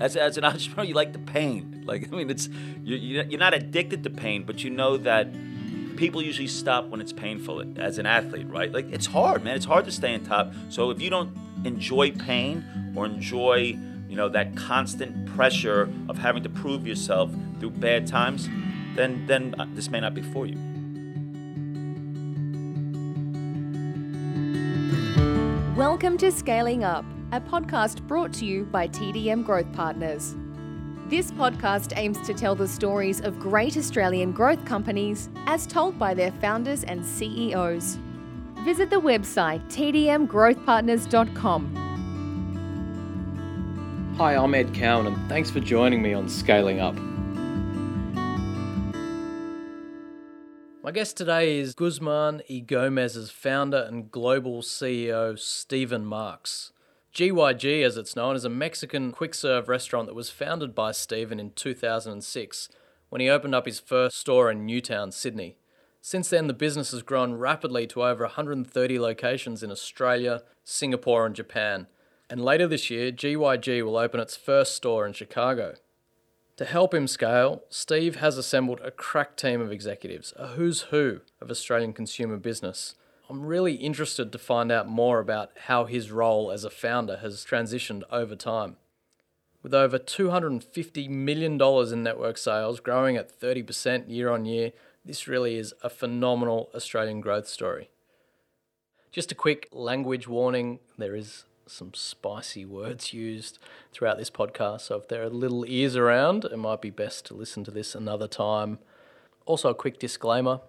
As, as an entrepreneur, you like the pain. Like I mean, it's you you're not addicted to pain, but you know that people usually stop when it's painful. As an athlete, right? Like it's hard, man. It's hard to stay on top. So if you don't enjoy pain or enjoy you know that constant pressure of having to prove yourself through bad times, then then uh, this may not be for you. Welcome to Scaling Up, a podcast brought to you by TDM Growth Partners. This podcast aims to tell the stories of great Australian growth companies as told by their founders and CEOs. Visit the website tdmgrowthpartners.com. Hi, I'm Ed Cowan, and thanks for joining me on Scaling Up. My guest today is Guzman y Gomez's founder and global CEO, Stephen Marks. GYG, as it's known, is a Mexican quick serve restaurant that was founded by Stephen in 2006 when he opened up his first store in Newtown, Sydney. Since then, the business has grown rapidly to over 130 locations in Australia, Singapore, and Japan. And later this year, GYG will open its first store in Chicago. To help him scale, Steve has assembled a crack team of executives, a who's who of Australian consumer business. I'm really interested to find out more about how his role as a founder has transitioned over time. With over $250 million in network sales, growing at 30% year on year, this really is a phenomenal Australian growth story. Just a quick language warning there is some spicy words used throughout this podcast. So if there are little ears around, it might be best to listen to this another time. Also, a quick disclaimer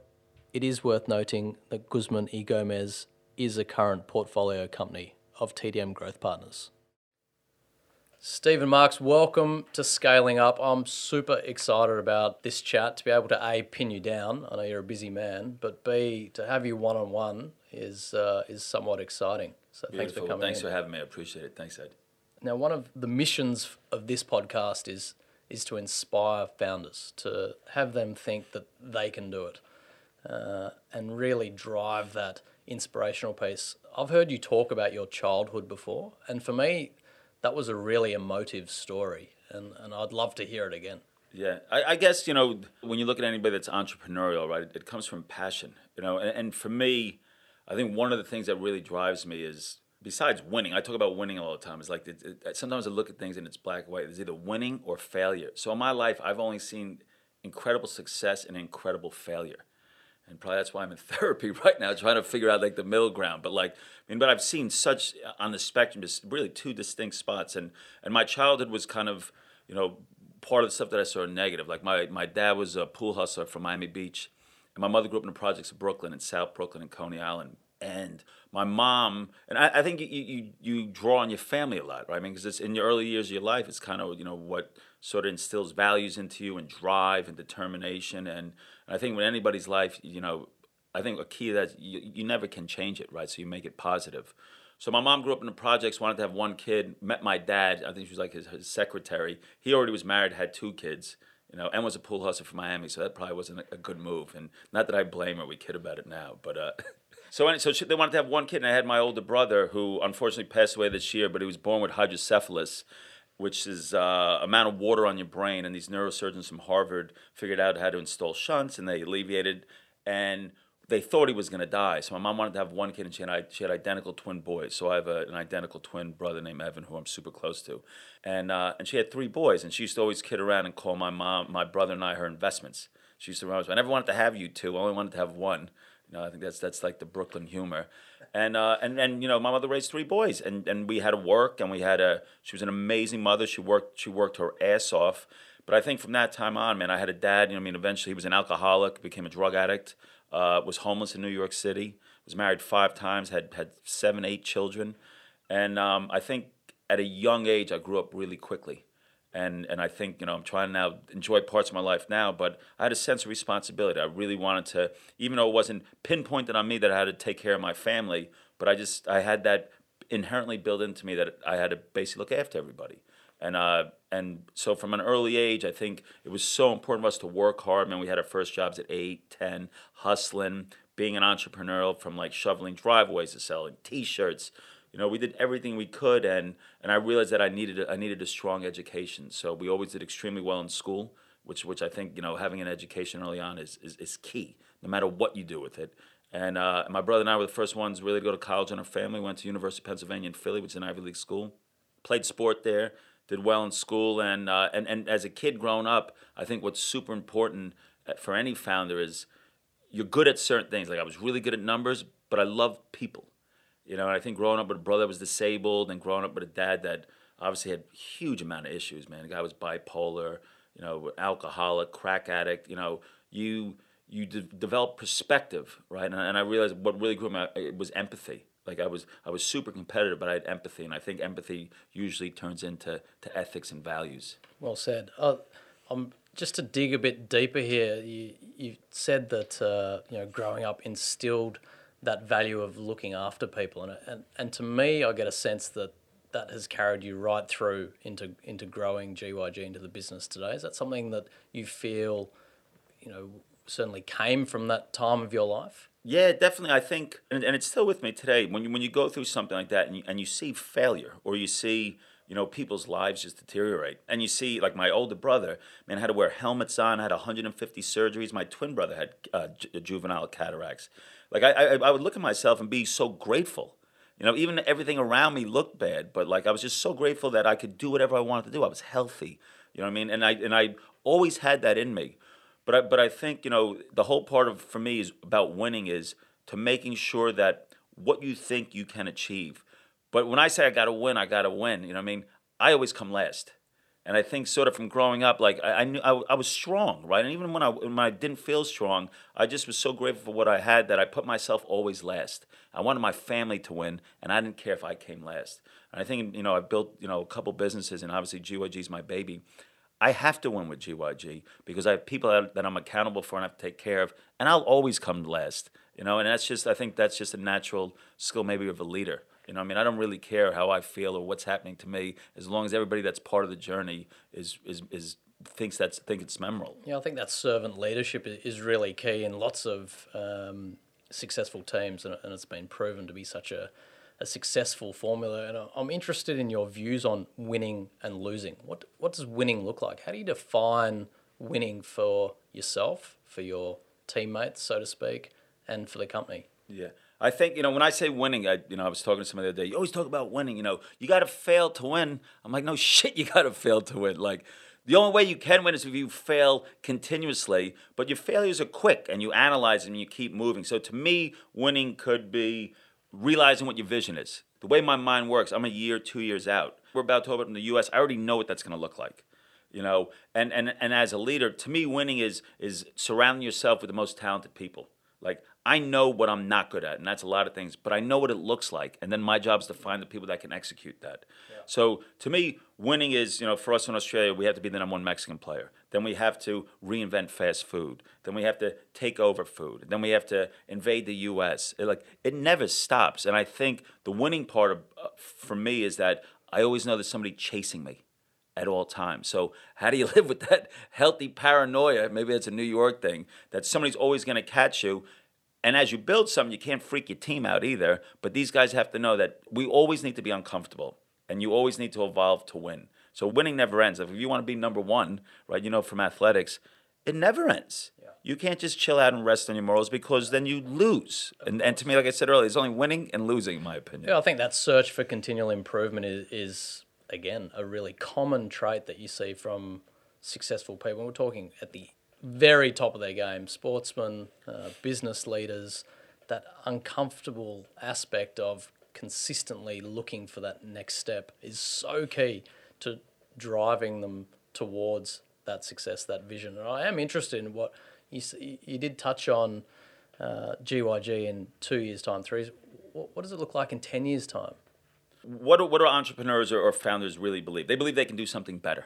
it is worth noting that Guzman y Gomez is a current portfolio company of TDM Growth Partners. Stephen Marks, welcome to Scaling Up. I'm super excited about this chat to be able to A, pin you down. I know you're a busy man, but B, to have you one on one is uh, is somewhat exciting. So Beautiful. thanks for coming. Thanks in. for having me. I appreciate it. Thanks, Ed. Now, one of the missions of this podcast is is to inspire founders to have them think that they can do it, uh, and really drive that inspirational piece. I've heard you talk about your childhood before, and for me, that was a really emotive story, and, and I'd love to hear it again. Yeah, I, I guess you know when you look at anybody that's entrepreneurial, right? It, it comes from passion, you know. And, and for me, I think one of the things that really drives me is besides winning. I talk about winning all the time. It's like it, it, sometimes I look at things and it's black and white. It's either winning or failure. So in my life, I've only seen incredible success and incredible failure. And probably that's why I'm in therapy right now, trying to figure out like the middle ground. But like, I mean, but I've seen such uh, on the spectrum, just really two distinct spots. And and my childhood was kind of, you know, part of the stuff that I saw negative. Like my my dad was a pool hustler from Miami Beach, and my mother grew up in the projects of Brooklyn and South Brooklyn and Coney Island. And my mom, and I, I think you, you you draw on your family a lot, right? I mean, because it's in your early years of your life, it's kind of you know what sort of instills values into you and drive and determination. And I think when anybody's life, you know, I think a key to that you, you never can change it, right? So you make it positive. So my mom grew up in the projects, wanted to have one kid, met my dad. I think she was like his, his secretary. He already was married, had two kids, you know, and was a pool hustler from Miami. So that probably wasn't a, a good move. And not that I blame her, we kid about it now. But uh, so, so she, they wanted to have one kid, and I had my older brother who unfortunately passed away this year, but he was born with hydrocephalus which is uh, amount of water on your brain. And these neurosurgeons from Harvard figured out how to install shunts, and they alleviated. And they thought he was going to die. So my mom wanted to have one kid, and she had she had identical twin boys. So I have a, an identical twin brother named Evan, who I'm super close to, and uh, and she had three boys. And she used to always kid around and call my mom, my brother, and I her investments. She used to run. I never wanted to have you two. I only wanted to have one. You know, I think that's that's like the Brooklyn humor and uh, and and you know my mother raised three boys and and we had to work and we had a she was an amazing mother. She worked she worked her ass off. But I think from that time on man I had a dad you know I mean eventually he was an alcoholic became a drug addict uh, was homeless in New York City was married five times had had seven eight children. And um, I think at a young age I grew up really quickly and and I think you know I'm trying to now enjoy parts of my life now, but I had a sense of responsibility. I really wanted to, even though it wasn't pinpointed on me that I had to take care of my family, but I just I had that inherently built into me that I had to basically look after everybody. And uh, and so from an early age, I think it was so important for us to work hard. Man, we had our first jobs at eight, ten, hustling, being an entrepreneur from like shoveling driveways to selling T-shirts You know, we did everything we could, and and I realized that I needed a, I needed a strong education. So we always did extremely well in school, which which I think you know having an education early on is is, is key, no matter what you do with it. And uh, my brother and I were the first ones really to go to college in our family. Went to University of Pennsylvania in Philly, which is an Ivy League school. Played sport there, did well in school, and uh, and and as a kid growing up, I think what's super important uh, for any founder is you're good at certain things. Like I was really good at numbers, but I love people. You know, and I think growing up with a brother that was disabled and growing up with a dad that obviously had huge amount of issues, man. The guy was bipolar, you know, alcoholic, crack addict, you know, you you de- develop perspective, right? And, and I realized what really grew me was empathy. Like I was I was super competitive, but I had empathy, and I think empathy usually turns into to ethics and values. Well said. Uh, I'm just to dig a bit deeper here. You you said that uh, you know growing up instilled that value of looking after people, and and and to me, I get a sense that that has carried you right through into into growing GYG into the business today. Is that something that you feel, you know, certainly came from that time of your life? Yeah, definitely. I think, and, and it's still with me today. When you when you go through something like that, and you, and you see failure, or you see you know people's lives just deteriorate, and you see like my older brother, man, had to wear helmets on, had 150 surgeries. My twin brother had uh, ju- juvenile cataracts. Like I, I, I would look at myself and be so grateful. You know, even everything around me looked bad, but like I was just so grateful that I could do whatever I wanted to do. I was healthy. You know what I mean? And I and I always had that in me. But I, but I think you know the whole part of for me is about winning is to making sure that what you think you can achieve. But when I say I got to win, I got to win. You know what I mean? I always come last. And I think sort of from growing up, like I, I knew I, I was strong, right? And even when I when I didn't feel strong, I just was so grateful for what I had that I put myself always last. I wanted my family to win, and I didn't care if I came last. And I think you know I built you know a couple businesses, and obviously GYG is my baby. I have to win with GYG because I have people that, that I'm accountable for and I have to take care of, and I'll always come last. You know, and that's just I think that's just a natural skill maybe of a leader. You know, I mean, I don't really care how I feel or what's happening to me, as long as everybody that's part of the journey is is is thinks that's think it's memorable. Yeah, I think that servant leadership is really key in lots of um, successful teams, and, and it's been proven to be such a a successful formula. And I'm interested in your views on winning and losing. What what does winning look like? How do you define winning for yourself, for your teammates, so to speak, and for the company? Yeah. I think you know when I say winning, I you know I was talking to somebody the other day. You always talk about winning. You know you got to fail to win. I'm like, no shit, you got to fail to win. Like the only way you can win is if you fail continuously. But your failures are quick, and you analyze them, and you keep moving. So to me, winning could be realizing what your vision is. The way my mind works, I'm a year, two years out. We're about to open in the U.S. I already know what that's going to look like you know and, and and as a leader to me winning is is surrounding yourself with the most talented people like I know what I'm not good at, and that's a lot of things, but I know what it looks like. And then my job is to find the people that can execute that. Yeah. So to me, winning is, you know, for us in Australia, we have to be the number one Mexican player. Then we have to reinvent fast food. Then we have to take over food. Then we have to invade the US. It, like it never stops. And I think the winning part of, uh, for me is that I always know there's somebody chasing me at all times. So how do you live with that healthy paranoia? Maybe it's a New York thing that somebody's always going to catch you and as you build something, you can't freak your team out either. But these guys have to know that we always need to be uncomfortable, and you always need to evolve to win. So winning never ends. If you want to be number one, right? You know from athletics, it never ends. Yeah. You can't just chill out and rest on your morals because then you lose. And, and to me, like I said earlier, it's only winning and losing, in my opinion. Yeah, I think that search for continual improvement is, is again a really common trait that you see from successful people. When we're talking at the very top of their game, sportsmen, uh, business leaders, that uncomfortable aspect of consistently looking for that next step is so key to driving them towards that success, that vision. And I am interested in what you you did touch on uh, GYG in two years' time, three. What, what does it look like in ten years' time? What do, what do entrepreneurs or, or founders really believe? They believe they can do something better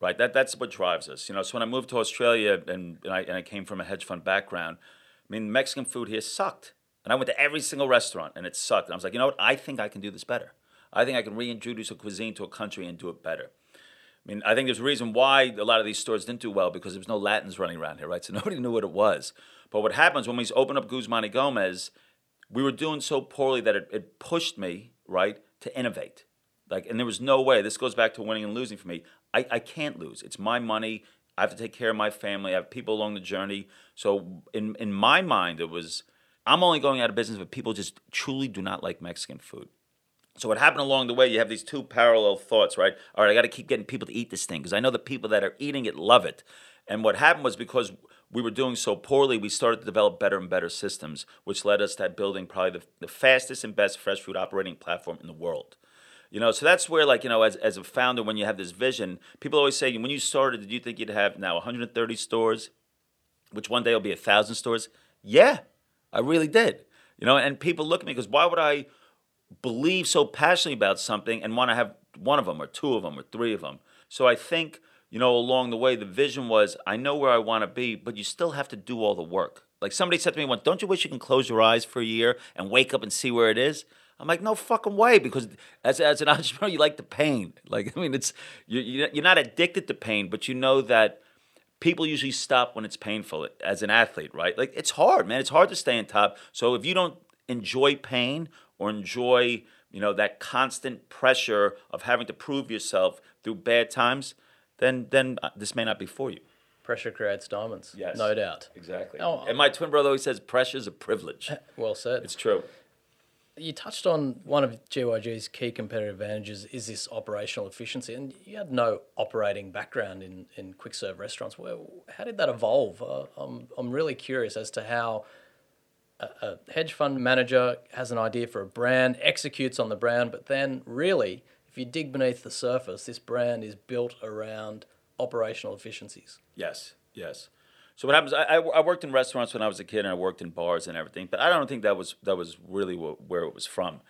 right? That that's what drives us. You know, so when I moved to Australia and, and I and I came from a hedge fund background, I mean, Mexican food here sucked, and I went to every single restaurant and it sucked. And I was like, you know what? I think I can do this better. I think I can reintroduce a cuisine to a country and do it better. I mean, I think there's a reason why a lot of these stores didn't do well because there was no Latins running around here, right? So nobody knew what it was. But what happens when we opened up Guzman y Gomez, we were doing so poorly that it, it pushed me right, to innovate. Like, and there was no way. This goes back to winning and losing for me. I, I can't lose. It's my money. I have to take care of my family. I have people along the journey. So in in my mind, it was I'm only going out of business if people just truly do not like Mexican food. So what happened along the way? You have these two parallel thoughts, right? All right, I got to keep getting people to eat this thing because I know the people that are eating it love it. And what happened was because we were doing so poorly, we started to develop better and better systems, which led us to building probably the, the fastest and best fresh food operating platform in the world. You know, so that's where, like, you know, as, as a founder, when you have this vision, people always say, when you started, did you think you'd have now 130 stores, which one day will be a thousand stores? Yeah, I really did. You know, and people look at me because why would I believe so passionately about something and want to have one of them or two of them or three of them? So I think, you know, along the way, the vision was I know where I want to be, but you still have to do all the work. Like somebody said to me once, don't you wish you can close your eyes for a year and wake up and see where it is? I'm like, no fucking way, because as, as an entrepreneur, you like the pain. Like, I mean, it's you, you're not addicted to pain, but you know that people usually stop when it's painful. As an athlete, right? Like, it's hard, man. It's hard to stay on top. So if you don't enjoy pain or enjoy, you know, that constant pressure of having to prove yourself through bad times, then then uh, this may not be for you. Pressure creates diamonds. Yes. No doubt. Exactly. Oh, and my twin brother always says, "Pressure is a privilege." Well said. It's true. You touched on one of GYG's key competitive advantages is this operational efficiency, and you had no operating background in, in quick serve restaurants. Well, how did that evolve? Uh, I'm, I'm really curious as to how a, a hedge fund manager has an idea for a brand, executes on the brand, but then really, if you dig beneath the surface, this brand is built around operational efficiencies. Yes, yes. So what happens? I, I, worked in restaurants when I was a kid, and I worked in bars and everything. But I don't think that was that was really wh- where it was from.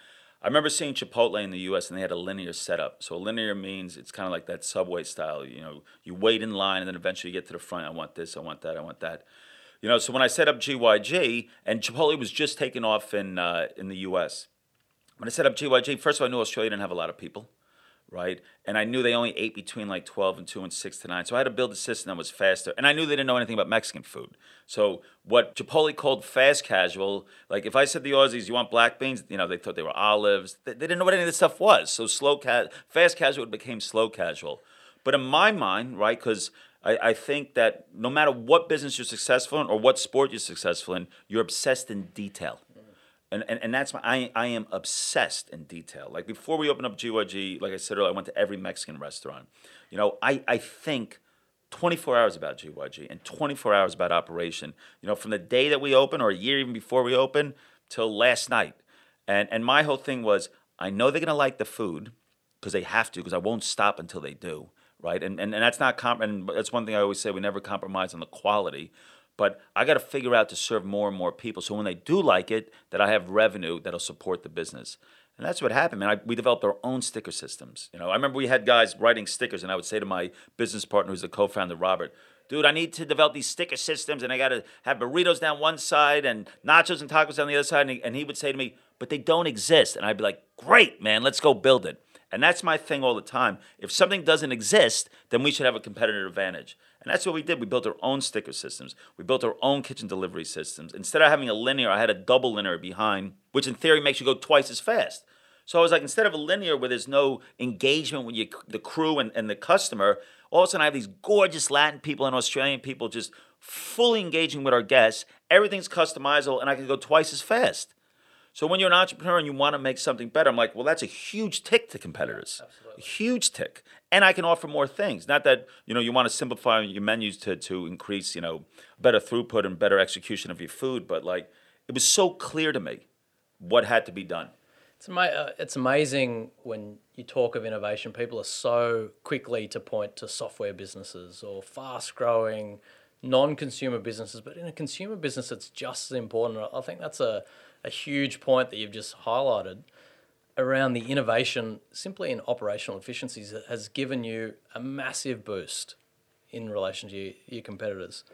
I remember seeing Chipotle in the U.S. and they had a linear setup. So linear means it's kind of like that subway style. You know, you wait in line and then eventually you get to the front. I want this. I want that. I want that. You know, so when I set up GYG and Chipotle was just taking off in uh, in the U.S. When I set up GYG, first of all, I knew Australia didn't have a lot of people right? And I knew they only ate between like 12 and 2 and 6 to 9. So I had to build a system that was faster. And I knew they didn't know anything about Mexican food. So what Chipotle called fast casual, like if I said the Aussies, you want black beans? You know, they thought they were olives. They, they didn't know what any of this stuff was. So slow ca- fast casual became slow casual. But in my mind, right, because I, I think that no matter what business you're successful in or what sport you're successful in, you're obsessed in detail and, and, and that's my I, I am obsessed in detail. Like before we opened up GYG like I said earlier I went to every Mexican restaurant. You know I, I think 24 hours about GYG and 24 hours about operation. You know from the day that we open or a year even before we open till last night. And and my whole thing was I know they're gonna like the food because they have to because I won't stop until they do right? And and, and that's not comp and that's one thing I always say we never compromise on the quality but I got to figure out to serve more and more people. So when they do like it, that I have revenue that'll support the business. And that's what happened, man. I, we developed our own sticker systems. You know, I remember we had guys writing stickers, and I would say to my business partner, who's the co-founder, Robert, dude, I need to develop these sticker systems, and I got to have burritos down one side and nachos and tacos on the other side. And he, and he would say to me, but they don't exist. And I'd be like, great, man, let's go build it. And that's my thing all the time. If something doesn't exist, then we should have a competitive advantage. And that's what we did. We built our own sticker systems. We built our own kitchen delivery systems. Instead of having a linear, I had a double linear behind, which in theory makes you go twice as fast. So I was like, instead of a linear where there's no engagement with your, the crew and, and the customer, all of a sudden I have these gorgeous Latin people and Australian people just fully engaging with our guests. Everything's customizable, and I can go twice as fast. So when you're an entrepreneur and you want to make something better, I'm like, well, that's a huge tick to competitors. Absolutely. A huge tick. And I can offer more things. Not that, you know, you want to simplify your menus to, to increase, you know, better throughput and better execution of your food, but like it was so clear to me what had to be done. It's, ama- uh, it's amazing when you talk of innovation, people are so quickly to point to software businesses or fast growing non consumer businesses. But in a consumer business, it's just as important. I think that's a a huge point that you've just highlighted around the innovation simply in operational efficiencies that has given you a massive boost in relation to your, your competitors.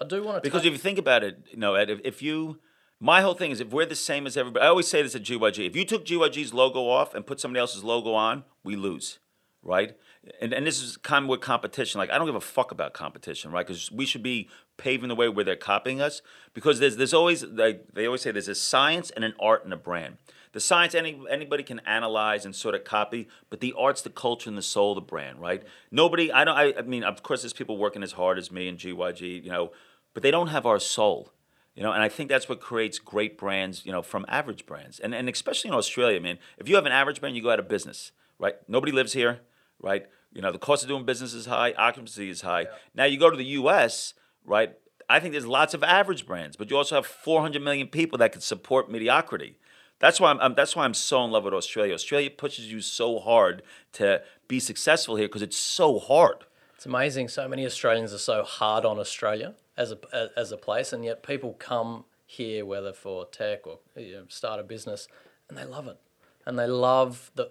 I do want to because if you think about it, you know, Ed, if, if you my whole thing is if we're the same as everybody, I always say this at GYG. If you took GYG's logo off and put somebody else's logo on, we lose, right? And, and this is kind of with competition. Like I don't give a fuck about competition, right? Because we should be paving the way where they're copying us. Because there's there's always like they always say there's a science and an art and a brand. The science any anybody can analyze and sort of copy, but the art's the culture and the soul of the brand, right? Nobody, I don't. I, I mean, of course, there's people working as hard as me and GYG, you know, but they don't have our soul. You know, and I think that's what creates great brands, you know, from average brands. And and especially in Australia, man, if you have an average brand, you go out of business, right? Nobody lives here, right? You know, the cost of doing business is high, occupancy is high. Now you go to the US, right? I think there's lots of average brands, but you also have 400 million people that can support mediocrity. That's why I'm, I'm, that's why I'm so in love with Australia. Australia pushes you so hard to be successful here because it's so hard. It's amazing. So many Australians are so hard on Australia as a as a place, and yet people come here, whether for tech or you know, start a business, and they love it, and they love the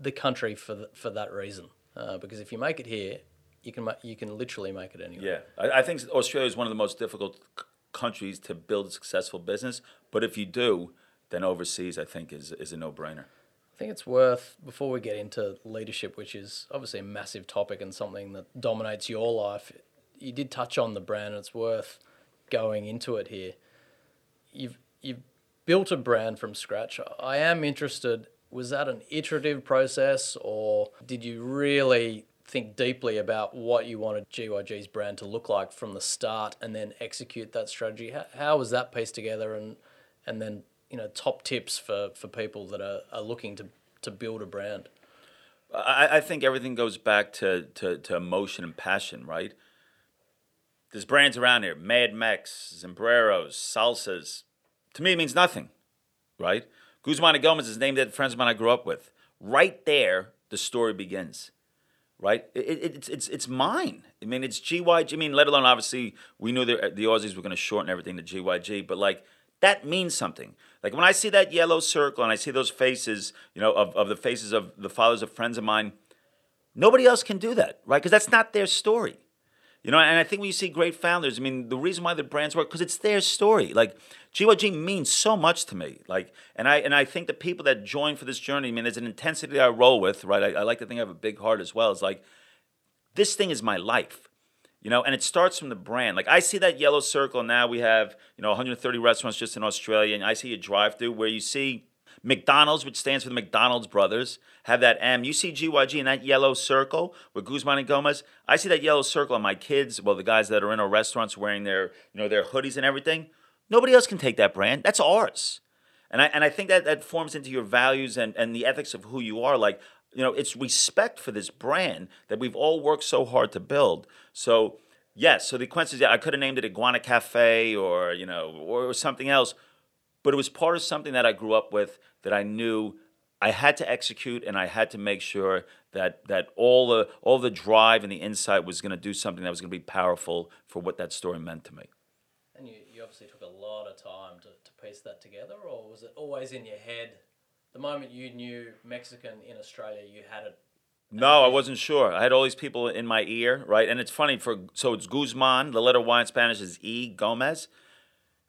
the country for the, for that reason. Uh, because if you make it here, you can you can literally make it anywhere. Yeah, I, I think Australia is one of the most difficult c- countries to build a successful business. But if you do, then overseas, I think is is a no brainer. I think it's worth before we get into leadership, which is obviously a massive topic and something that dominates your life. You did touch on the brand, and it's worth going into it here. You've you've built a brand from scratch. I am interested. Was that an iterative process, or did you really think deeply about what you wanted GYG's brand to look like from the start, and then execute that strategy? How, how was that pieced together, and and then you know top tips for, for people that are, are looking to, to build a brand? I, I think everything goes back to, to, to emotion and passion, right? There's brands around here, Mad Max, Sombreros, Salsas. To me, it means nothing, right? Guzman and Gomez is named after friends of mine I grew up with. Right there, the story begins, right? It, it, it's, it's, it's mine. I mean, it's GYG. I mean, let alone, obviously, we knew the, the Aussies were going to shorten everything to GYG, but like, that means something. Like when I see that yellow circle and I see those faces, you know, of, of the faces of the fathers of friends of mine, nobody else can do that, right? Because that's not their story. You know, and I think when you see great founders, I mean, the reason why the brands work because it's their story. Like GYG means so much to me. Like, and I and I think the people that join for this journey, I mean, there's an intensity I roll with, right? I, I like to think I have a big heart as well. It's like this thing is my life you know and it starts from the brand like i see that yellow circle now we have you know 130 restaurants just in australia and i see a drive through where you see mcdonald's which stands for the mcdonald's brothers have that m. You see gyg in that yellow circle with guzman and gomez? I see that yellow circle on my kids well the guys that are in our restaurants wearing their you know their hoodies and everything. Nobody else can take that brand. That's ours. And I, and I think that that forms into your values and, and the ethics of who you are. Like, you know, it's respect for this brand that we've all worked so hard to build. So yes, so the Quincy's, yeah, I could have named it Iguana Cafe or you know or something else, but it was part of something that I grew up with that I knew I had to execute and I had to make sure that that all the all the drive and the insight was going to do something that was going to be powerful for what that story meant to me. And you, you obviously took a lot of time to, to piece that together, or was it always in your head? The moment you knew Mexican in Australia, you had it no, I wasn't sure. I had all these people in my ear, right? And it's funny for so it's Guzman. The letter Y in Spanish is E Gomez.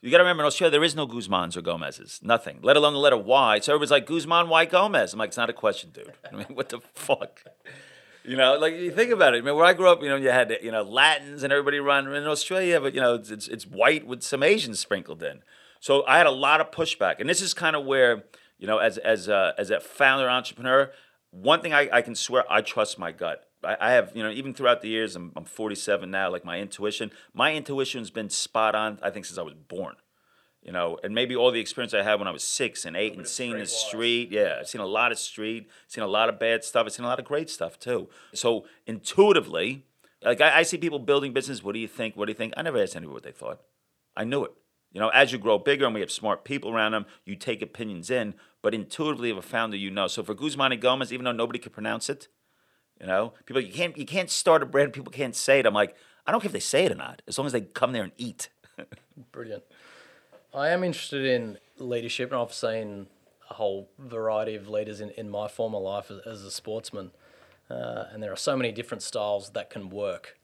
You got to remember in Australia there is no Guzmans or Gomez's, nothing. Let alone the letter Y. So everybody's like Guzman Y Gomez. I'm like, it's not a question, dude. I mean, what the fuck? You know, like you think about it. I mean, where I grew up, you know, you had you know Latins and everybody run. In Australia, but you know, it's, it's white with some Asians sprinkled in. So I had a lot of pushback, and this is kind of where you know, as as a, as a founder entrepreneur, one thing I, I can swear I trust my gut. I, have, you know, even throughout the years, I'm, I'm 47 now, like my intuition, my intuition's been spot on, I think, since I was born. You know, and maybe all the experience I had when I was six and eight and seeing the street. Yeah, I've seen a lot of street, seen a lot of bad stuff. I've seen a lot of great stuff too. So intuitively, like I, I see people building business. What do you think? What do you think? I never asked anybody what they thought. I knew it. You know, as you grow bigger and we have smart people around them, you take opinions in, but intuitively, of a founder, you know. So for Guzman y Gomez, even though nobody could pronounce it, you know, people you can't you can't start a brand. People can't say it. I'm like, I don't care if they say it or not, as long as they come there and eat. Brilliant. I am interested in leadership, and I've seen a whole variety of leaders in, in my former life as, as a sportsman, uh, and there are so many different styles that can work.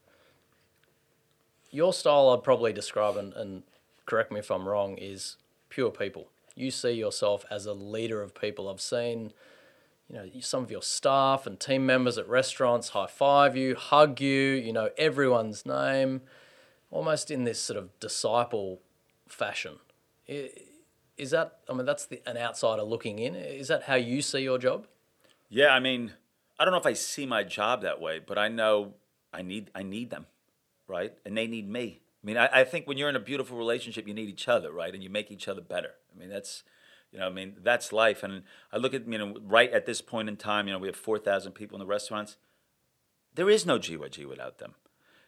Your style, I'd probably describe, and, and correct me if I'm wrong, is pure people you see yourself as a leader of people. I've seen, you know, some of your staff and team members at restaurants high five you, hug you, you know, everyone's name, almost in this sort of disciple fashion. Is that, I mean, that's the, an outsider looking in. Is that how you see your job? Yeah, I mean, I don't know if I see my job that way, but I know I need I need them, right? And they need me. I mean, I, I think when you're in a beautiful relationship, you need each other, right? And you make each other better. I mean, that's you know, I mean, that's life. And I look at, you know, right at this point in time, you know, we have 4,000 people in the restaurants. There is no GYG without them.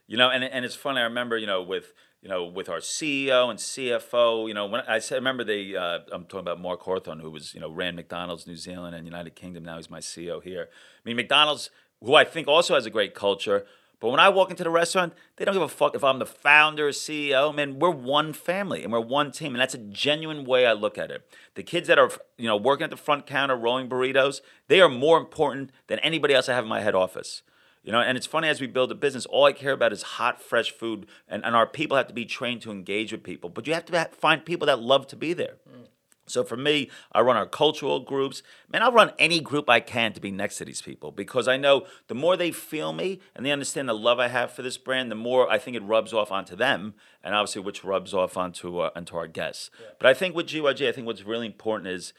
You know, and, and it's funny. I remember, you know, with you know, with our CEO and CFO, you know, when I, I remember they, uh, I'm talking about Mark Hawthorne, who was, you know, ran McDonald's New Zealand and United Kingdom. Now he's my CEO here. I mean, McDonald's, who I think also has a great culture, but when I walk into the restaurant, they don't give a fuck if I'm the founder, CEO. Man, we're one family and we're one team, and that's a genuine way I look at it. The kids that are, you know, working at the front counter, rolling burritos, they are more important than anybody else I have in my head office. You know, and it's funny as we build a business, all I care about is hot, fresh food, and, and our people have to be trained to engage with people. But you have to find people that love to be there. Mm. So for me, I run our cultural groups. Man, I'll run any group I can to be next to these people because I know the more they feel me and they understand the love I have for this brand, the more I think it rubs off onto them, and obviously which rubs off onto uh, onto our guests. Yeah. But I think with GYG, I think what's really important is,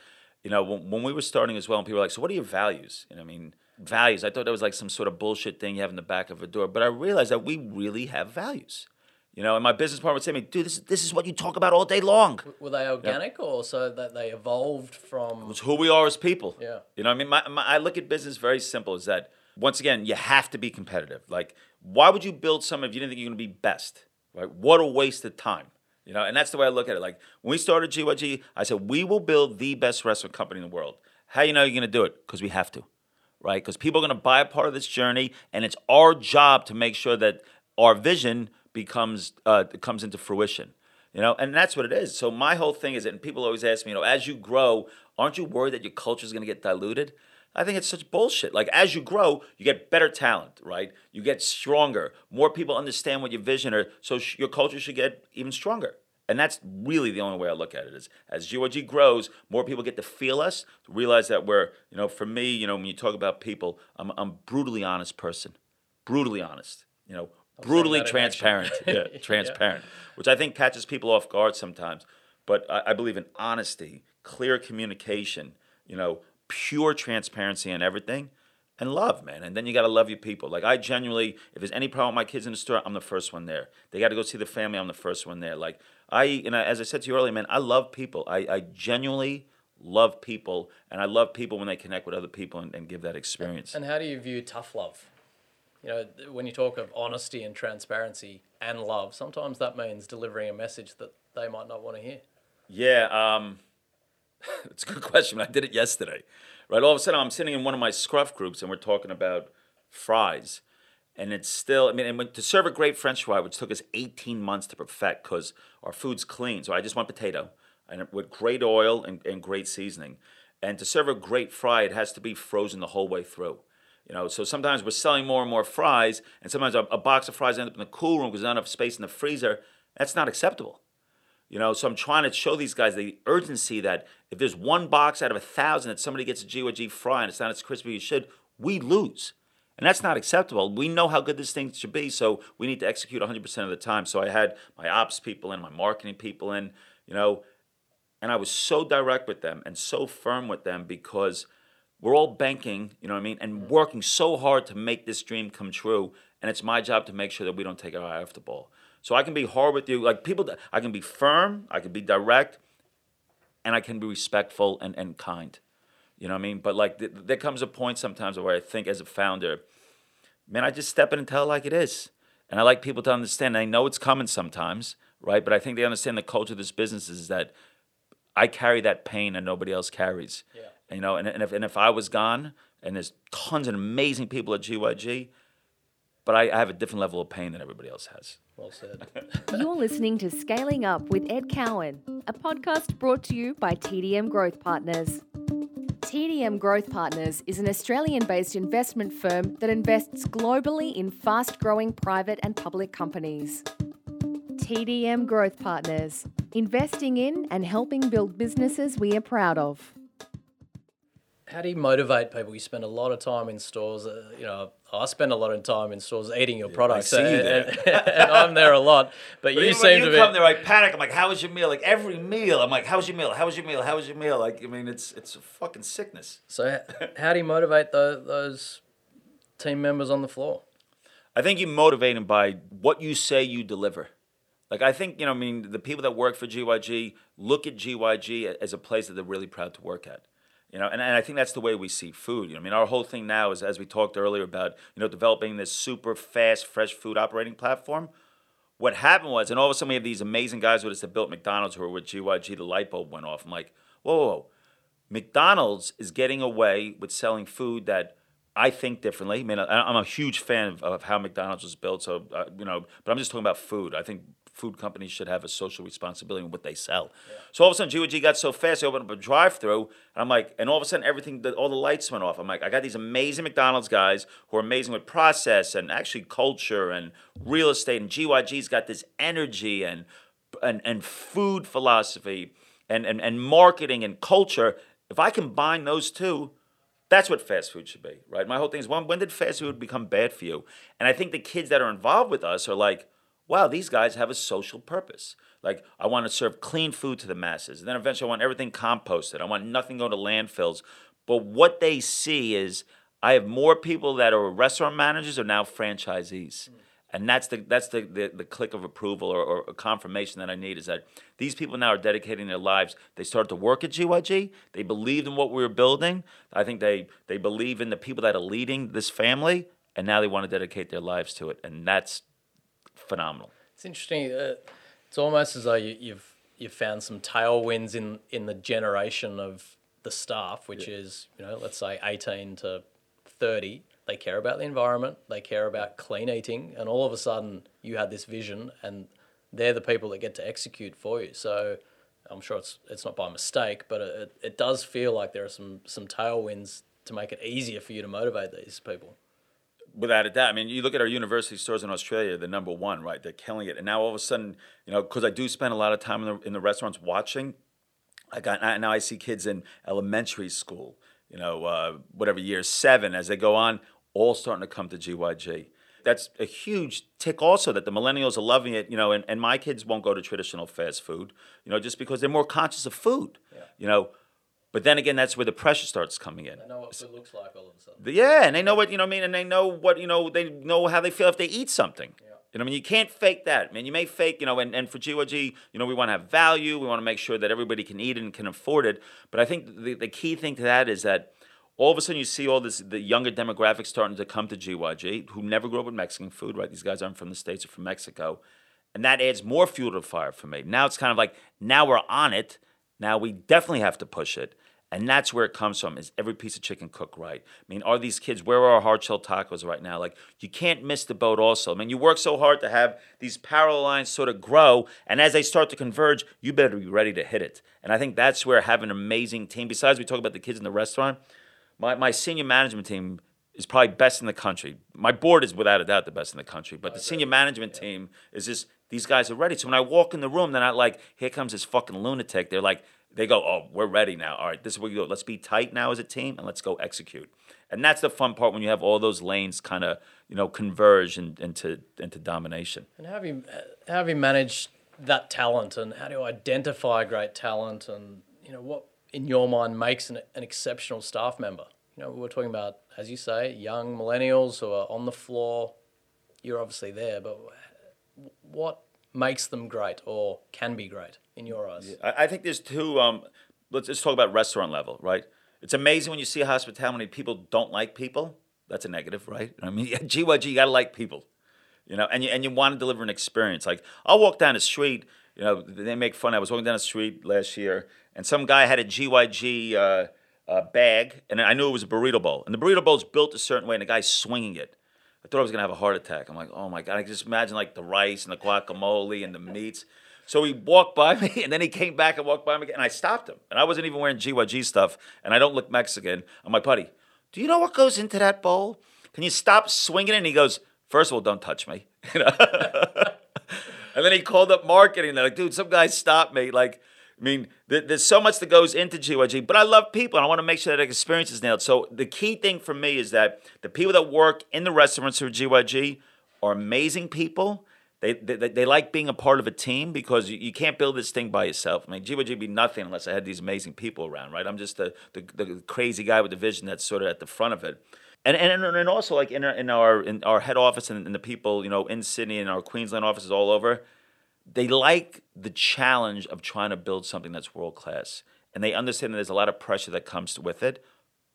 you know, when, when we were starting as well, and people were like, "So what are your values?" You know, I mean, values. I thought that was like some sort of bullshit thing you have in the back of a door, but I realized that we really have values. You know, and my business partner would say to me, dude, this, this is what you talk about all day long. Were they organic yeah. or so that they evolved from? It's who we are as people. Yeah. You know, I mean, my, my, I look at business very simple is that, once again, you have to be competitive. Like, why would you build something if you didn't think you're going to be best? Right? What a waste of time. You know, and that's the way I look at it. Like, when we started GYG, I said, we will build the best restaurant company in the world. How you know you're going to do it? Because we have to. Right? Because people are going to buy a part of this journey, and it's our job to make sure that our vision – becomes uh, comes into fruition. You know, and that's what it is. So my whole thing is, and people always ask me, you know, as you grow, aren't you worried that your culture is going to get diluted? I think it's such bullshit. Like as you grow, you get better talent, right? You get stronger. More people understand what your vision are, so sh- your culture should get even stronger. And that's really the only way I look at it is as gog grows, more people get to feel us, realize that we're, you know, for me, you know, when you talk about people, I'm I'm brutally honest person. Brutally honest. You know, brutally transparent. yeah, transparent, yeah. which I think catches people off guard sometimes. But I, I believe in honesty, clear communication, you know, pure transparency and everything, and love, man. And then you got to love your people. Like I genuinely, if there's any problem with my kids in the store, I'm the first one there. They got to go see the family. I'm the first one there. Like I, you know, as I said to you earlier, man, I love people. I, I genuinely love people, and I love people when they connect with other people and, and give that experience. And how do you view tough love? You know, when you talk of honesty and transparency and love, sometimes that means delivering a message that they might not want to hear. Yeah, um, it's a good question. I did it yesterday, right? All of a sudden, I'm sitting in one of my scruff groups and we're talking about fries. And it's still, I mean, and to serve a great French fry, which took us 18 months to perfect because our food's clean. So I just want potato and with great oil and, and great seasoning. And to serve a great fry, it has to be frozen the whole way through. You know, so sometimes we're selling more and more fries, and sometimes a, a box of fries ends up in the cool room because there's not enough space in the freezer. That's not acceptable. You know, so I'm trying to show these guys the urgency that if there's one box out of a thousand that somebody gets a GYG fry and it's not as crispy as it should, we lose. And that's not acceptable. We know how good this thing should be, so we need to execute 100% of the time. So I had my ops people in, my marketing people in, you know, and I was so direct with them and so firm with them because – we're all banking, you know what I mean, and working so hard to make this dream come true. And it's my job to make sure that we don't take our eye off the ball. So I can be hard with you, like people. I can be firm, I can be direct, and I can be respectful and, and kind. You know what I mean? But like, th- there comes a point sometimes where I think, as a founder, man, I just step in and tell it like it is. And I like people to understand. I know it's coming sometimes, right? But I think they understand the culture of this business is that I carry that pain and nobody else carries. Yeah. You know, and, and if and if I was gone, and there's tons of amazing people at GYG, but I, I have a different level of pain than everybody else has. Well said. You're listening to Scaling Up with Ed Cowan, a podcast brought to you by TDM Growth Partners. TDM Growth Partners is an Australian based investment firm that invests globally in fast growing private and public companies. TDM Growth Partners, investing in and helping build businesses we are proud of how do you motivate people? You spend a lot of time in stores. Uh, you know, I spend a lot of time in stores eating your products, see you and, there. and- and I'm there a lot. But, But you seem when to you be. come there, I panic. I'm like, "How was your meal?" Like every meal, I'm like, "How was your meal? How was your meal? How was your meal?" Like, I mean, it's it's a fucking sickness. So how do you motivate tho- those team members on the floor? I think you motivate them by what you say you deliver. Like I think you know, I mean, the people that work for GYG look at GYG as a place that they're really proud to work at. You know, and, and I think that's the way we see food. You know, I mean, our whole thing now is, as we talked earlier about, you know, developing this super fast, fresh food operating platform. What happened was, and all of a sudden we have these amazing guys with us that built McDonald's who were with GYG. The light bulb went off. I'm like, whoa, whoa, whoa. McDonald's is getting away with selling food that I think differently. I mean, I'm a huge fan of, of how McDonald's was built. So, uh, you know, but I'm just talking about food. I think food companies should have a social responsibility in what they sell. So all of a sudden, GOG got so fast, they opened up a drive-through, and I'm like, and all of a sudden, everything, all the lights went off. I'm like, I got these amazing McDonald's guys who are amazing with process and actually culture and real estate, and GYG's got this energy and and and food philosophy and and, and marketing and culture. If I combine those two, that's what fast food should be, right? My whole thing is when, when did fast food become bad for you? And I think the kids that are involved with us are like, wow, these guys have a social purpose. Like, I want to serve clean food to the masses. And then eventually I want everything composted. I want nothing going to landfills. But what they see is I have more people that are restaurant managers are now franchisees. Hmm. And that's the that's the, the, the click of approval or, or confirmation that I need is that these people now are dedicating their lives. They started to work at GYG. They believed in what we were building. I think they they believe in the people that are leading this family, and now they want to dedicate their lives to it. And that's phenomenal. It's interesting. Uh, it's almost as though you, you've you've found some tailwinds in in the generation of the staff, which is you know let's say eighteen to thirty. They care about the environment. They care about clean eating, and all of a sudden you had this vision, and they're the people that get to execute for you. So I'm sure it's it's not by mistake, but it, it does feel like there are some some tailwinds to make it easier for you to motivate these people. Without a doubt. I mean, you look at our university stores in Australia, they're number one, right? They're killing it. And now all of a sudden, you know, because I do spend a lot of time in the, in the restaurants watching, I got now I see kids in elementary school, you know, uh, whatever year seven as they go on, all starting to come to GYG. That's a huge tick also that the millennials are loving it, you know, and, and my kids won't go to traditional fast food, you know, just because they're more conscious of food, you know. But then again, that's where the pressure starts coming in. I know what food looks like all of a sudden. Yeah, and they know what you know. what I mean, and they know what you know. They know how they feel if they eat something. Yeah. You know, what I mean, you can't fake that, man. You may fake, you know, and, and for GOG, you know, we want to have value. We want to make sure that everybody can eat and can afford it. But I think the, the key thing to that is that all of a sudden you see all this the younger demographics starting to come to GYG who never grew up with Mexican food, right? These guys aren't from the States or from Mexico. And that adds more fuel to the fire for me. Now it's kind of like now we're on it. Now we definitely have to push it. And that's where it comes from is every piece of chicken cooked right. I mean, are these kids, where are our hard shell tacos right now? Like, you can't miss the boat also. I mean, you work so hard to have these parallel lines sort of grow, and as they start to converge, you better be ready to hit it. And I think that's where having an amazing team, besides we talk about the kids in the restaurant, my, my senior management team is probably best in the country. My board is without a doubt the best in the country, but the senior management team is just, these guys are ready. So when I walk in the room, they're not like, here comes this fucking lunatic. They're like, they go, oh, we're ready now. All right, this is what you do. Let's be tight now as a team and let's go execute. And that's the fun part when you have all those lanes kind of, you know, converge in, into into domination. And how have you how have you managed that talent, and how do you identify great talent, and you know what in your mind makes an, an exceptional staff member? You know, we're talking about, as you say, young millennials who are on the floor. You're obviously there, but what makes them great or can be great in your eyes? I, I think there's two. Um, let's just talk about restaurant level, right? It's amazing when you see hospitality, people don't like people. That's a negative, right? I mean, GYG, you gotta like people, you know, and you and you want to deliver an experience. Like I'll walk down the street, you know, they make fun. I was walking down the street last year, and some guy had a GYG uh, uh, bag, and I knew it was a burrito bowl, and the burrito bowl's built a certain way, and the guy's swinging it. Thought I was gonna have a heart attack. I'm like, oh my god! I can just imagine like the rice and the guacamole and the meats. So he walked by me, and then he came back and walked by me again, and I stopped him. And I wasn't even wearing GYG stuff, and I don't look Mexican. I'm like, buddy, do you know what goes into that bowl? Can you stop swinging it? And he goes, first of all, don't touch me. And then he called up marketing. They're like, dude, some guy stopped me. Like, I mean, there, there's so much that goes into GYG, but I love people and I want to make sure that experience is nailed. So the key thing for me is that the people that work in the restaurants for GYG are amazing people. They, they, they like being a part of a team because you, you can't build this thing by yourself. I mean, GYG would be nothing unless I had these amazing people around, right? I'm just the, the, the crazy guy with the vision that's sort of at the front of it. And, and, and also like in our, in our, in our head office and, and the people, you know, in Sydney and our Queensland offices all over, they like the challenge of trying to build something that's world class. And they understand that there's a lot of pressure that comes with it,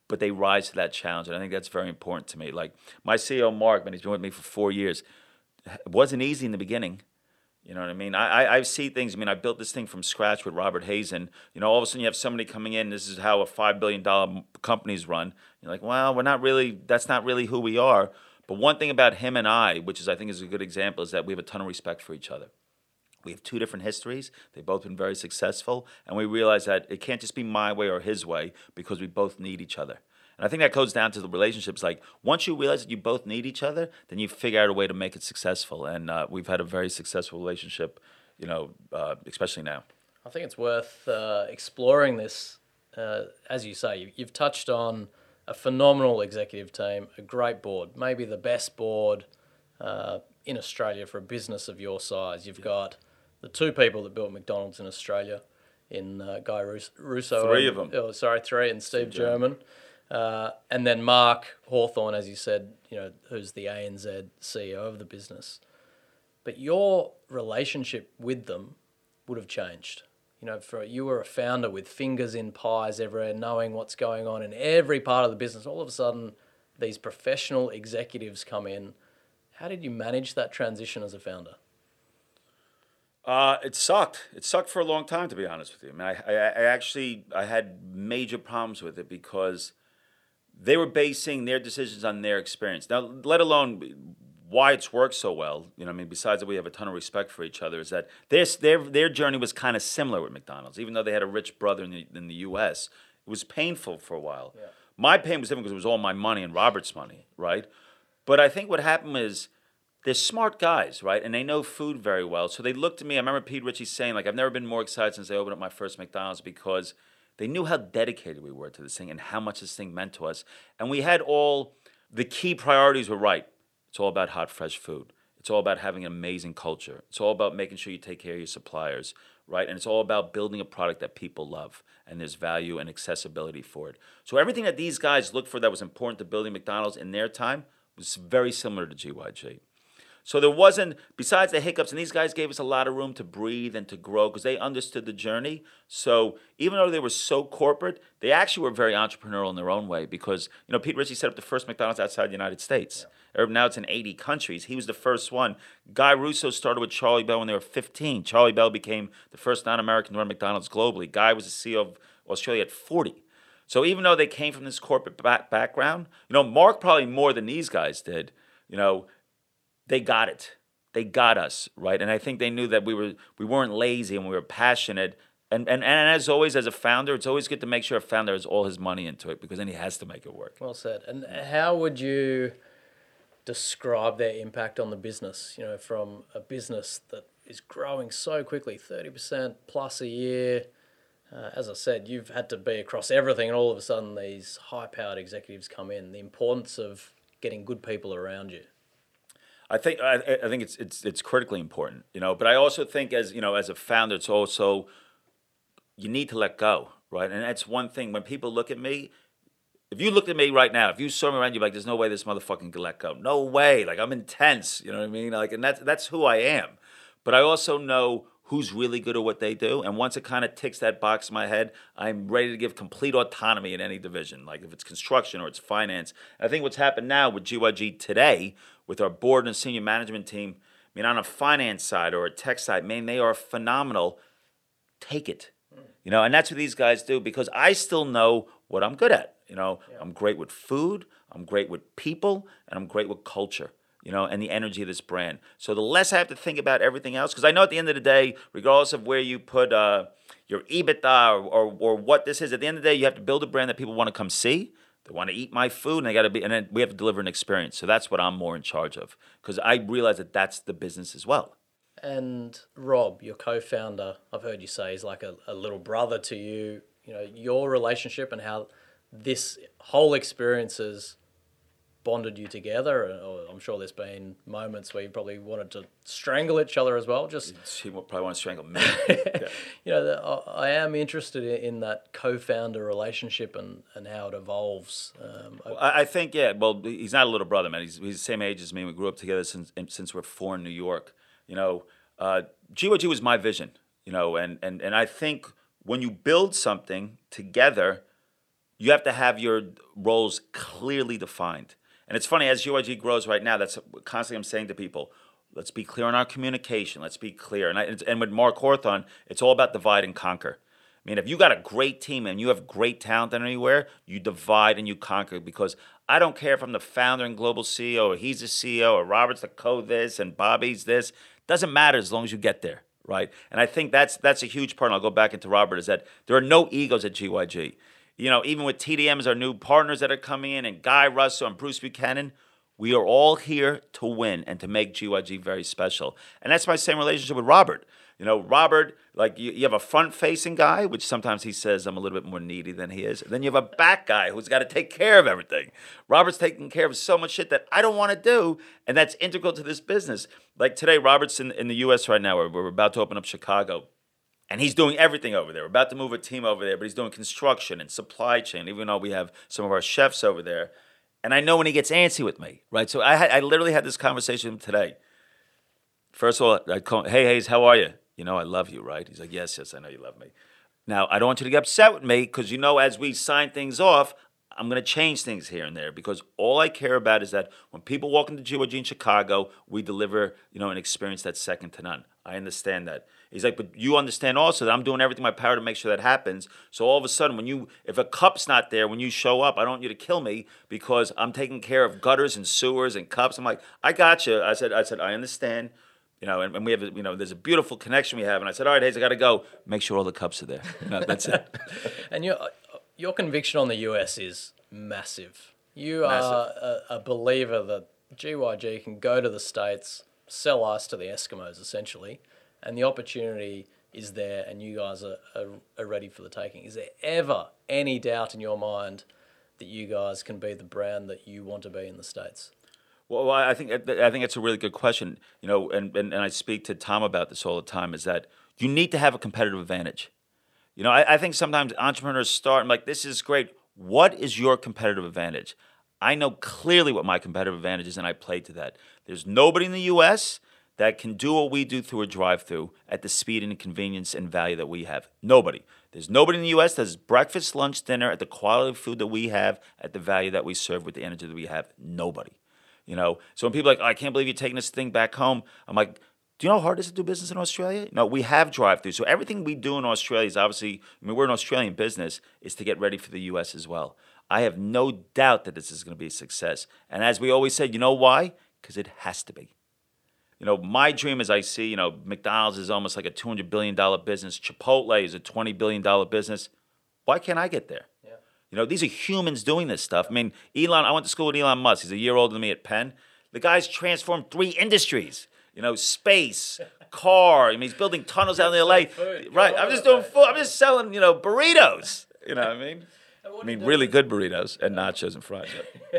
but they rise to that challenge. And I think that's very important to me. Like my CEO, Mark, man, he's been with me for four years. It wasn't easy in the beginning. You know what I mean? I, I, I see things. I mean, I built this thing from scratch with Robert Hazan. You know, all of a sudden you have somebody coming in. This is how a five billion dollar company's run. You're like, well, we're not really. That's not really who we are. But one thing about him and I, which is I think is a good example, is that we have a ton of respect for each other. We have two different histories. They've both been very successful. And we realize that it can't just be my way or his way because we both need each other. And I think that goes down to the relationships. Like, once you realize that you both need each other, then you figure out a way to make it successful. And uh, we've had a very successful relationship, you know, uh, especially now. I think it's worth uh, exploring this. Uh, as you say, you've touched on a phenomenal executive team, a great board, maybe the best board uh, in Australia for a business of your size. You've got the two people that built McDonald's in Australia, in uh, Guy Russo. Three and, of them. Oh, sorry, three, and Steve, Steve German. Uh, and then Mark Hawthorne, as you said, you know, who's the ANZ CEO of the business. But your relationship with them would have changed. You know, for you were a founder with fingers in pies everywhere, knowing what's going on in every part of the business. All of a sudden, these professional executives come in. How did you manage that transition as a founder? Uh, it sucked. It sucked for a long time, to be honest with you. I mean, I, I, I actually I had major problems with it because they were basing their decisions on their experience. Now, let alone why it's worked so well. You know, I mean, besides that, we have a ton of respect for each other. Is that their their their journey was kind of similar with McDonald's, even though they had a rich brother in the in the U.S. It was painful for a while. Yeah. My pain was different because it was all my money and Robert's money, right? But I think what happened is they're smart guys, right? And they know food very well. So they looked at me. I remember Pete Ritchie saying, like, I've never been more excited since I opened up my first McDonald's because they knew how dedicated we were to this thing and how much this thing meant to us. And we had all the key priorities were right. It's all about hot, fresh food. It's all about having an amazing culture. It's all about making sure you take care of your suppliers, right? And it's all about building a product that people love and there's value and accessibility for it. So everything that these guys looked for that was important to building McDonald's in their time was very similar to GYG. So there wasn't, besides the hiccups, and these guys gave us a lot of room to breathe and to grow because they understood the journey. So even though they were so corporate, they actually were very entrepreneurial in their own way because, you know, Pete Ritchie set up the first McDonald's outside the United States. Yeah. Now it's in 80 countries. He was the first one. Guy Russo started with Charlie Bell when they were 15. Charlie Bell became the first non American to run McDonald's globally. Guy was the CEO of Australia at 40. So even though they came from this corporate back- background, you know, Mark probably more than these guys did. You know, they got it. They got us, right? And I think they knew that we were we weren't lazy and we were passionate. And, and and as always, as a founder, it's always good to make sure a founder has all his money into it because then he has to make it work. Well said. And how would you describe their impact on the business? You know, from a business that is growing so quickly, thirty percent plus a year. Uh, as I said, you've had to be across everything, and all of a sudden, these high-powered executives come in. The importance of getting good people around you. I think I, I think it's it's it's critically important, you know. But I also think as you know, as a founder, it's also you need to let go, right? And that's one thing when people look at me. If you looked at me right now, if you saw me around, you're like, "There's no way this motherfucking can let go. No way. Like I'm intense. You know what I mean? Like, and that's that's who I am. But I also know who's really good at what they do. And once it kind of ticks that box in my head, I'm ready to give complete autonomy in any division, like if it's construction or it's finance. I think what's happened now with GYG today, with our board and senior management team, I mean, on a finance side or a tech side, man, they are phenomenal. Take it. You know, and that's what these guys do because I still know what I'm good at. You know, yeah. I'm great with food, I'm great with people, and I'm great with culture you know, and the energy of this brand. So the less I have to think about everything else, because I know at the end of the day, regardless of where you put uh, your EBITDA or, or, or, what this is, at the end of the day, you have to build a brand that people want to come see. They want to eat my food, and they got to be, and then we have to deliver an experience. So that's what I'm more in charge of, because I realize that that's the business as well. And Rob, your co-founder, I've heard you say he's like a, a little brother to you. You know your relationship and how this whole experience has bonded you together. Or I'm sure there's been moments where you probably wanted to strangle each other as well. Just will probably want to strangle me. you know, the, I am interested in, that co-founder relationship and, and how it evolves. Um, I- I, I think yeah. Well, he's not a little brother, man. He's, he's the same age as me. We grew up together since since we're four in New York. You know, uh, GYG was my vision. You know, and and and I think when you build something together, you have to have your roles clearly defined. And it's funny as GYG grows right now. That's constantly I'm saying to people. Let's be clear on our communication. Let's be clear. And, I, and with Mark Hawthorne, it's all about divide and conquer. I mean, if you got a great team and you have great talent anywhere, you divide and you conquer because I don't care if I'm the founder and global CEO or he's the CEO or Robert's the co this and Bobby's this. Doesn't matter as long as you get there, right? And I think that's that's a huge part. And I'll go back into Robert is that there are no egos at GYG. You know, even with TDM as our new partners that are coming in and Guy Russo and Bruce Buchanan, we are all here to win and to make GYG very special. And that's my same relationship with Robert. You know, Robert, like you, you have a front facing guy, which sometimes he says I'm a little bit more needy than he is. then you have a back guy who's got to take care of everything. Robert's taking care of so much shit that I don't want to do, and that's integral to this business. Like today, Robert's in, in the US right now, we're, we're about to open up Chicago. And he's doing everything over there. We're about to move a team over there, but he's doing construction and supply chain, even though we have some of our chefs over there. And I know when he gets antsy with me, right? So I, I literally had this conversation today. First of all, I call him, hey, Hayes, how are you? You know, I love you, right? He's like, yes, yes, I know you love me. Now, I don't want you to get upset with me because you know, as we sign things off, I'm going to change things here and there because all I care about is that when people walk into GYG in Chicago, we deliver, you know, an experience that's second to none. I understand that. He's like, but you understand also that I'm doing everything in my power to make sure that happens. So all of a sudden, when you, if a cup's not there when you show up, I don't want you to kill me because I'm taking care of gutters and sewers and cups. I'm like, I got you. I said, I said, I understand. You know, and, and we have, you know, there's a beautiful connection we have. And I said, all right, Hayes, I got to go. Make sure all the cups are there. You know, that's it. And your your conviction on the US is massive. You are a, a believer that GYG can go to the states, sell ice to the Eskimos essentially, and the opportunity is there, and you guys are, are, are ready for the taking. Is there ever any doubt in your mind that you guys can be the brand that you want to be in the states? Well, I think I think it's a really good question. You know, and, and, and I speak to Tom about this all the time. Is that you need to have a competitive advantage. You know, I, I think sometimes entrepreneurs start and like, this is great. What is your competitive advantage? I know clearly what my competitive advantage is, and I play to that. There's nobody in the U.S. that can do what we do through a drive-through at the speed and convenience and value that we have. Nobody. There's nobody in the U.S. that has breakfast, lunch, dinner at the quality of food that we have at the value that we serve with the energy that we have. Nobody. You know, so when people are like, oh, I can't believe you're taking this thing back home, I'm like, do you know how hard it is to do business in Australia? No, we have drive through. So everything we do in Australia is obviously, I mean, we're an Australian business, is to get ready for the US as well. I have no doubt that this is going to be a success. And as we always said, you know why? Because it has to be. You know, my dream is I see, you know, McDonald's is almost like a $200 billion business, Chipotle is a $20 billion business. Why can't I get there? Yeah. You know, these are humans doing this stuff. I mean, Elon, I went to school with Elon Musk. He's a year older than me at Penn. The guy's transformed three industries. You know, space, car. I mean, he's building tunnels out in LA. food. Right. I'm just doing food. I'm just selling, you know, burritos. You know what I mean? I mean, really good burritos and nachos and fries.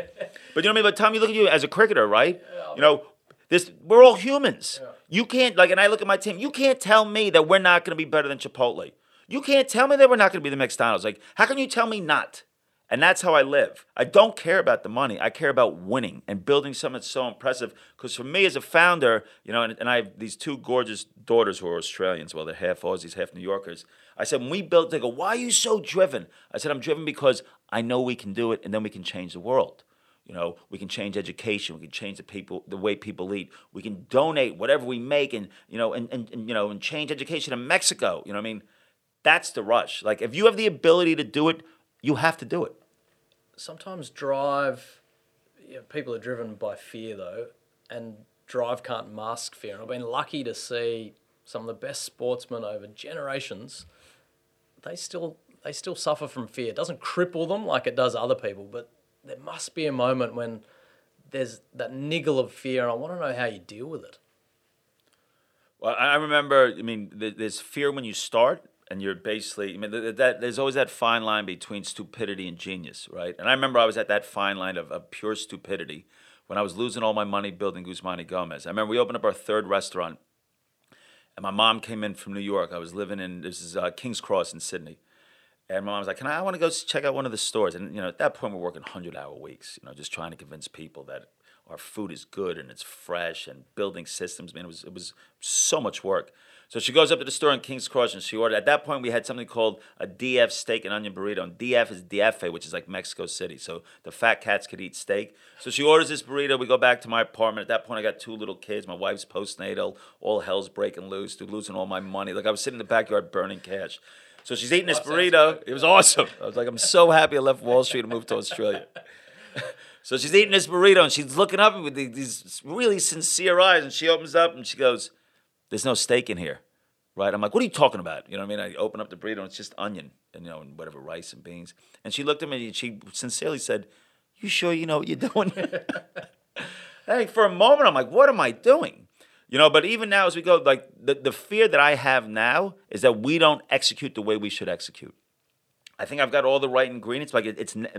But you know what I mean? But Tom, you look at you as a cricketer, right? You know, this we're all humans. You can't like, and I look at my team. You can't tell me that we're not going to be better than Chipotle. You can't tell me that we're not going to be the McDonald's. Like, how can you tell me not? And that's how I live. I don't care about the money. I care about winning and building something so impressive. Because for me as a founder, you know, and, and I have these two gorgeous daughters who are Australians. Well, they're half Aussies, half New Yorkers. I said, when we built, they go, why are you so driven? I said, I'm driven because I know we can do it and then we can change the world. You know, we can change education. We can change the people, the way people eat. We can donate whatever we make, and you know, and, and, and you know, and change education in Mexico. You know, I mean, that's the rush. Like, if you have the ability to do it, you have to do it. sometimes drive you know, people are driven by fear though and drive can't mask fear and i've been lucky to see some of the best sportsmen over generations they still they still suffer from fear it doesn't cripple them like it does other people but there must be a moment when there's that niggle of fear and i want to know how you deal with it Well, I I remember. I mean, th- there's fear when you start, and you're basically. I mean, th- th- that there's always that fine line between stupidity and genius, right? And I remember I was at that fine line of, of pure stupidity when I was losing all my money building Guzman y Gomez. I remember we opened up our third restaurant, and my mom came in from New York. I was living in this is uh, King's Cross in Sydney. And my mom was like, "Can I? I want to go check out one of the stores." And you know, at that point, we're working hundred-hour weeks. You know, just trying to convince people that our food is good and it's fresh and building systems. Man, it was it was so much work. So she goes up to the store in King's Cross and she ordered. At that point, we had something called a DF steak and onion burrito. And DF is DF, which is like Mexico City. So the fat cats could eat steak. So she orders this burrito. We go back to my apartment. At that point, I got two little kids. My wife's postnatal. All hell's breaking loose. Dude, losing all my money. Like I was sitting in the backyard burning cash. So she's eating this burrito. It was awesome. I was like, I'm so happy I left Wall Street and moved to Australia. So she's eating this burrito and she's looking up at me with these really sincere eyes. And she opens up and she goes, There's no steak in here. Right? I'm like, What are you talking about? You know what I mean? I open up the burrito and it's just onion and, you know, and whatever, rice and beans. And she looked at me and she sincerely said, You sure you know what you're doing? hey, for a moment, I'm like, What am I doing? You know, but even now as we go, like the, the fear that I have now is that we don't execute the way we should execute. I think I've got all the right ingredients. Like it, it's ne-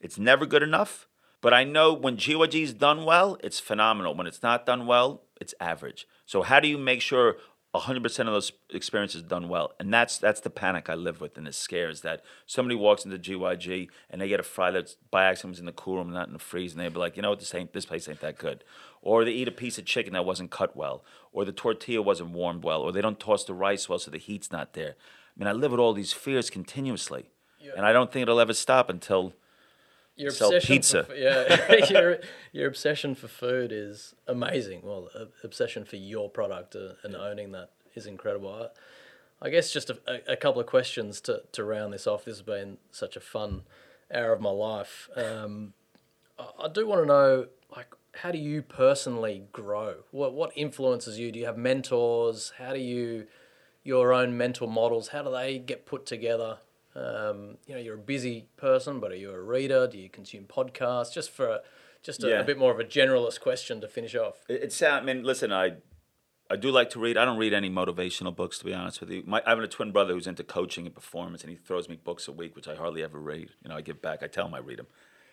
it's never good enough. But I know when GYG is done well, it's phenomenal. When it's not done well, it's average. So how do you make sure 100% of those experiences done well? And that's that's the panic I live with and the scare is that somebody walks into GYG and they get a fry that's by accident was in the cool room, not in the freeze, and they'd be like, you know what, this ain't this place ain't that good. Or they eat a piece of chicken that wasn't cut well, or the tortilla wasn't warmed well, or they don't toss the rice well so the heat's not there. I mean, I live with all these fears continuously. And I don't think it'll ever stop until Your Sell obsession pizza. For, yeah, your, your obsession for food is amazing. Well, obsession for your product uh, and owning that is incredible. I, I guess just a, a, a couple of questions to, to round this off. This has been such a fun hour of my life. Um, I, I do want to know, like, how do you personally grow? What what influences you? Do you have mentors? How do you your own mental models? How do they get put together? Um, you know, you're a busy person, but are you a reader? Do you consume podcasts? Just for a, just a, Yeah. a bit more of a generalist question to finish off. It, it sound, I mean, listen, I I do like to read. I don't read any motivational books, to be honest with you. My, I have a twin brother who's into coaching and performance, and he throws me books a week, which I hardly ever read. You know, I give back. I tell him I read them.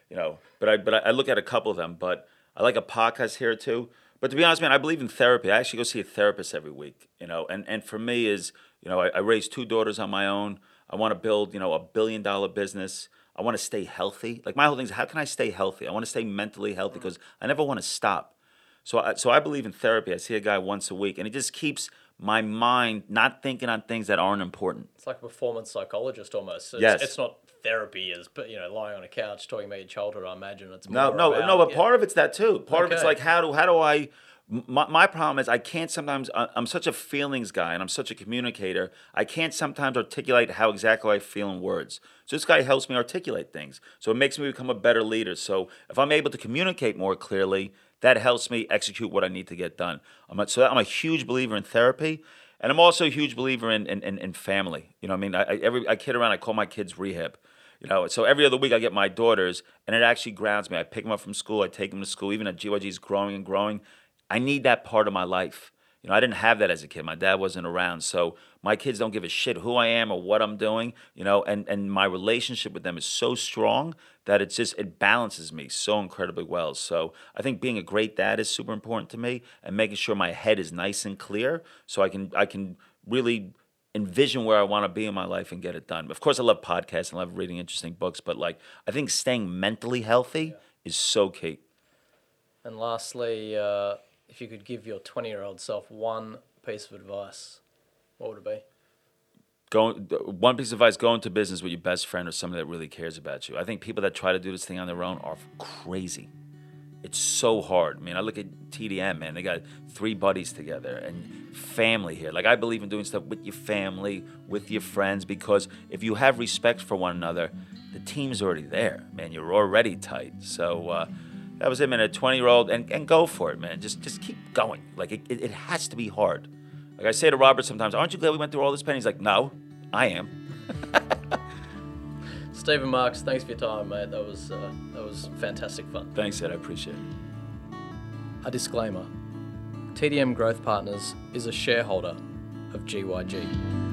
You know, but I but I, I look at a couple of them. But I like a podcast here too. But to be honest, man, I believe in therapy. I actually go see a therapist every week. You know, and and for me is you know I, I raised two daughters on my own. I want to build you know a billion dollar business. I want to stay healthy. Like my whole thing is how can I stay healthy? I want to stay mentally healthy mm-hmm. because I never want to stop. So I, so I believe in therapy. I see a guy once a week, and it just keeps my mind not thinking on things that aren't important. It's like a performance psychologist almost. It's, Yes. it's not therapy is, but you know lying on a couch talking about your childhood. I imagine it's No, more no, about, no. But yeah. part of it's that too. Part of it's like how do how do I? My, my problem is I can't sometimes. I'm such a feelings guy, and I'm such a communicator. I can't sometimes articulate how exactly I feel in words. So this guy helps me articulate things. So it makes me become a better leader. So if I'm able to communicate more clearly, that helps me execute what I need to get done. I'm a, so I'm a huge believer in therapy. And I'm also a huge believer in in, in, in family. You know, I mean, I, I every I kid around. I call my kids rehab. You know, so every other week I get my daughters, and it actually grounds me. I pick them up from school, I take them to school. Even at GYG is growing and growing. I need that part of my life. You know, I didn't have that as a kid. My dad wasn't around, so my kids don't give a shit who I am or what I'm doing. You know, and and my relationship with them is so strong that it's just it balances me so incredibly well. So I think being a great dad is super important to me, and making sure my head is nice and clear, so I can I can really envision where I want to be in my life and get it done. Of course, I love podcasts and I love reading interesting books, but like I think staying mentally healthy is so key. And lastly, uh, if you could give your 20 year old self one piece of advice, what would it be? Go one piece of advice: go into business with your best friend or somebody that really cares about you. I think people that try to do this thing on their own are crazy. It's so hard. I mean, I look at TDM, man. They got three buddies together and family here. Like I believe in doing stuff with your family, with your friends, because if you have respect for one another, the team's already there, man. You're already tight. So uh, that was him man. A 20 year old, and, and go for it, man. Just just keep going. Like it, it, it has to be hard. Like I say to Robert sometimes, aren't you glad we went through all this pain? He's like, no, I am. Stephen Marks, thanks for your time, mate. That was uh, that was fantastic fun. Thanks, Ed. I appreciate it. A disclaimer TDM Growth Partners is a shareholder of GYG.